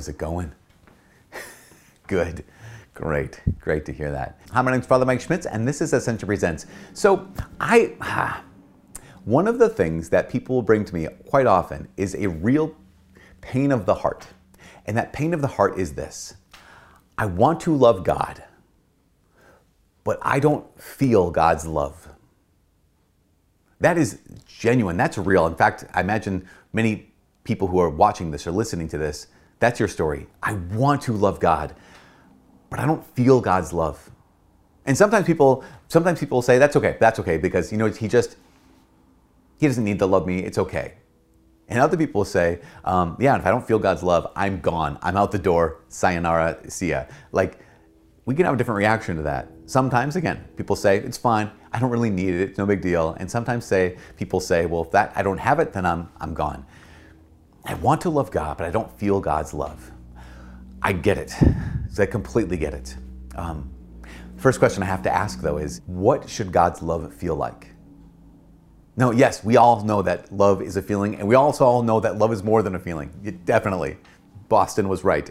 How's it going? Good. Great. Great to hear that. Hi, my name is Father Mike Schmitz, and this is Ascension Presents. So, I. One of the things that people bring to me quite often is a real pain of the heart. And that pain of the heart is this I want to love God, but I don't feel God's love. That is genuine. That's real. In fact, I imagine many people who are watching this or listening to this, that's your story. I want to love God, but I don't feel God's love. And sometimes people sometimes people say that's okay. That's okay because you know he just he doesn't need to love me. It's okay. And other people say, um, yeah, if I don't feel God's love, I'm gone. I'm out the door. Sayonara, see ya. Like, we can have a different reaction to that. Sometimes, again, people say, it's fine. I don't really need it. It's no big deal. And sometimes say, people say, well, if that I don't have it, then I'm, I'm gone. I want to love God, but I don't feel God's love. I get it. I completely get it. Um, first question I have to ask, though, is what should God's love feel like? No, yes, we all know that love is a feeling, and we also all know that love is more than a feeling. It, definitely. Boston was right.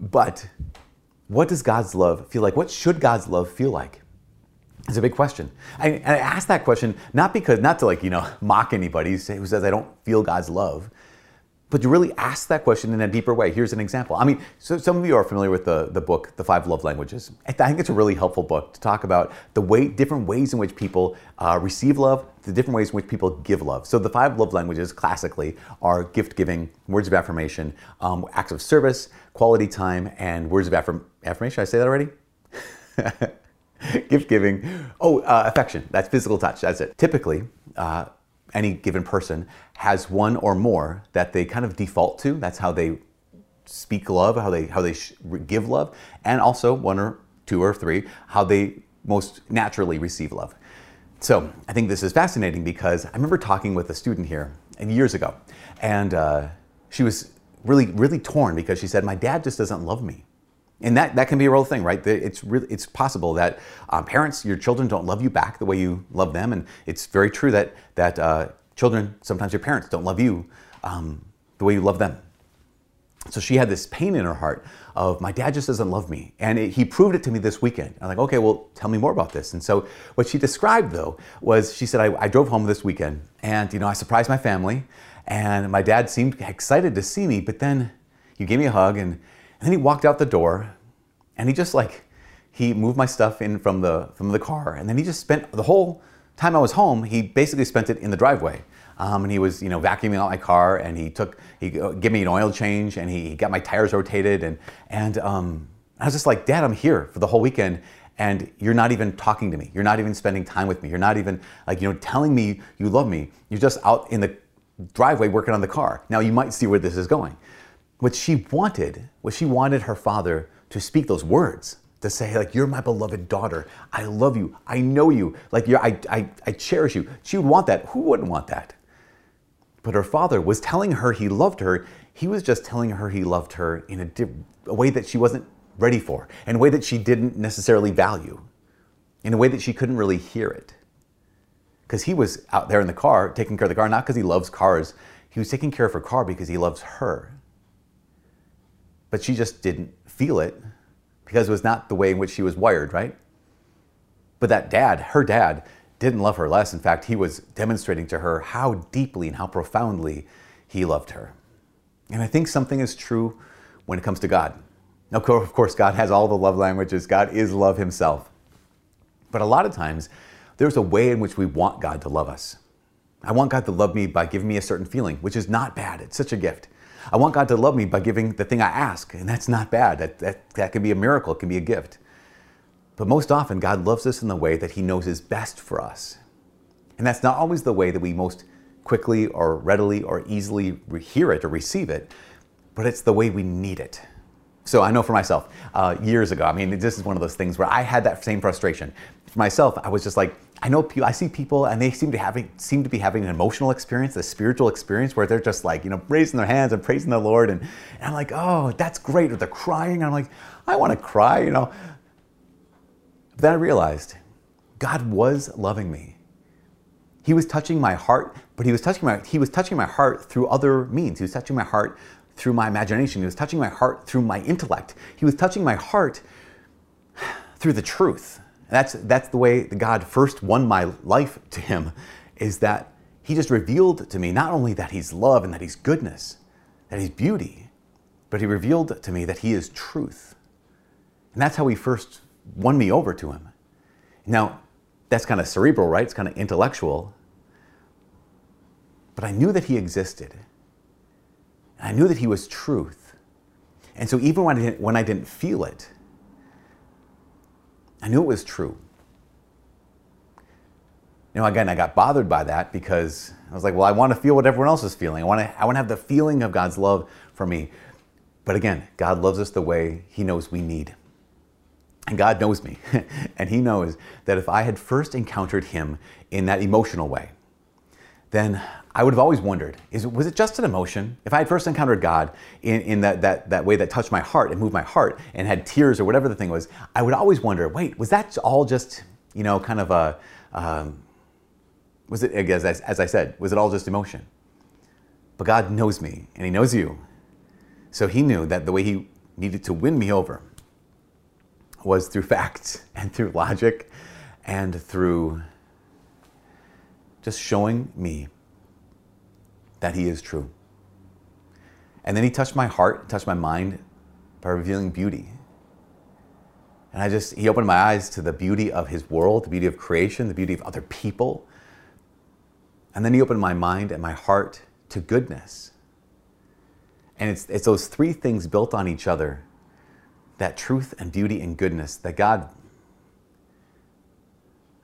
But what does God's love feel like? What should God's love feel like? It's a big question. I, and I ask that question not because, not to like, you know, mock anybody who says I don't feel God's love, but you really ask that question in a deeper way. Here's an example. I mean, so some of you are familiar with the, the book, The Five Love Languages. I think it's a really helpful book to talk about the way, different ways in which people uh, receive love, the different ways in which people give love. So the five love languages, classically, are gift giving, words of affirmation, um, acts of service, quality time, and words of affirm- affirmation. I say that already? gift giving. Oh, uh, affection. That's physical touch. That's it. Typically, uh, any given person has one or more that they kind of default to. That's how they speak love, how they how they give love, and also one or two or three how they most naturally receive love. So I think this is fascinating because I remember talking with a student here years ago, and uh, she was really really torn because she said my dad just doesn't love me. And that, that can be a real thing, right? It's really it's possible that uh, parents, your children don't love you back the way you love them, and it's very true that that uh, children, sometimes your parents don't love you um, the way you love them. So she had this pain in her heart of my dad just doesn't love me, and it, he proved it to me this weekend. I'm like, okay, well, tell me more about this. And so what she described though was she said I, I drove home this weekend, and you know I surprised my family, and my dad seemed excited to see me, but then he gave me a hug and and then he walked out the door and he just like, he moved my stuff in from the, from the car. And then he just spent the whole time I was home, he basically spent it in the driveway. Um, and he was, you know, vacuuming out my car, and he took, he gave me an oil change, and he got my tires rotated, and and um, I was just like, Dad, I'm here for the whole weekend, and you're not even talking to me. You're not even spending time with me. You're not even like, you know, telling me you love me. You're just out in the driveway working on the car. Now you might see where this is going. What she wanted was she wanted her father to speak those words, to say, like, you're my beloved daughter. I love you. I know you. Like, you're, I, I, I cherish you. She would want that. Who wouldn't want that? But her father was telling her he loved her. He was just telling her he loved her in a, di- a way that she wasn't ready for, in a way that she didn't necessarily value, in a way that she couldn't really hear it. Because he was out there in the car taking care of the car, not because he loves cars. He was taking care of her car because he loves her but she just didn't feel it because it was not the way in which she was wired, right? But that dad, her dad, didn't love her less. In fact, he was demonstrating to her how deeply and how profoundly he loved her. And I think something is true when it comes to God. Now, of course, God has all the love languages, God is love himself. But a lot of times, there's a way in which we want God to love us. I want God to love me by giving me a certain feeling, which is not bad. It's such a gift. I want God to love me by giving the thing I ask, and that's not bad. That, that, that can be a miracle, it can be a gift. But most often, God loves us in the way that He knows is best for us. And that's not always the way that we most quickly or readily or easily hear it or receive it, but it's the way we need it. So I know for myself, uh, years ago, I mean, this is one of those things where I had that same frustration. For myself, I was just like, I know I see people and they seem to having seem to be having an emotional experience, a spiritual experience where they're just like, you know, raising their hands and praising the Lord. And, and I'm like, oh, that's great. Or they're crying. I'm like, I want to cry, you know. But then I realized God was loving me. He was touching my heart, but he was touching my he was touching my heart through other means. He was touching my heart through my imagination. He was touching my heart through my intellect. He was touching my heart through the truth. That's, that's the way God first won my life to Him, is that He just revealed to me not only that He's love and that He's goodness, that He's beauty, but He revealed to me that He is truth. And that's how He first won me over to Him. Now, that's kind of cerebral, right? It's kind of intellectual. But I knew that He existed. And I knew that He was truth. And so even when I didn't, when I didn't feel it, I knew it was true. You know, again, I got bothered by that because I was like, well, I want to feel what everyone else is feeling. I want to, I want to have the feeling of God's love for me. But again, God loves us the way He knows we need. And God knows me. and He knows that if I had first encountered Him in that emotional way, then I would have always wondered, is, was it just an emotion? If I had first encountered God in, in that, that, that way that touched my heart and moved my heart and had tears or whatever the thing was, I would always wonder, wait, was that all just, you know, kind of a, um, was it, as, as I said, was it all just emotion? But God knows me and He knows you. So He knew that the way He needed to win me over was through facts and through logic and through just showing me that He is true. And then He touched my heart, touched my mind by revealing beauty. And I just, He opened my eyes to the beauty of His world, the beauty of creation, the beauty of other people. And then He opened my mind and my heart to goodness. And it's, it's those three things built on each other that truth and beauty and goodness that God,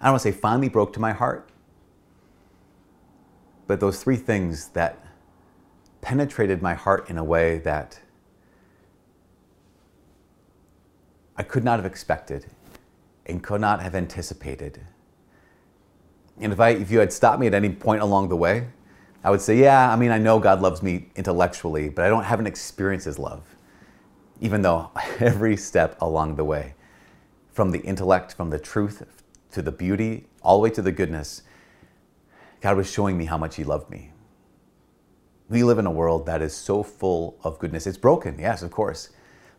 I don't want to say finally broke to my heart, but those three things that penetrated my heart in a way that I could not have expected and could not have anticipated. And if, I, if you had stopped me at any point along the way, I would say, yeah, I mean, I know God loves me intellectually, but I don't haven't experienced His love. Even though every step along the way, from the intellect, from the truth to the beauty, all the way to the goodness, God was showing me how much He loved me. We live in a world that is so full of goodness. It's broken, yes, of course,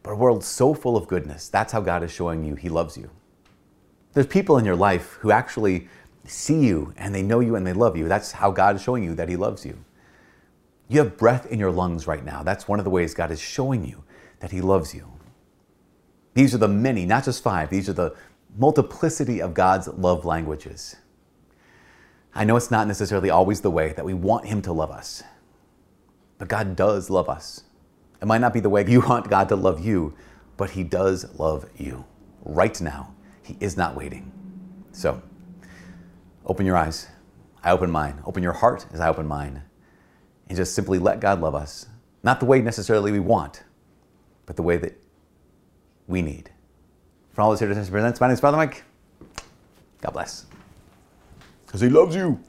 but a world so full of goodness. That's how God is showing you He loves you. There's people in your life who actually see you and they know you and they love you. That's how God is showing you that He loves you. You have breath in your lungs right now. That's one of the ways God is showing you that He loves you. These are the many, not just five, these are the multiplicity of God's love languages. I know it's not necessarily always the way that we want Him to love us, but God does love us. It might not be the way you want God to love you, but He does love you right now. He is not waiting. So, open your eyes. I open mine. Open your heart as I open mine. And just simply let God love us. Not the way necessarily we want, but the way that we need. For all this here to presents, my name is Father Mike. God bless because he loves you.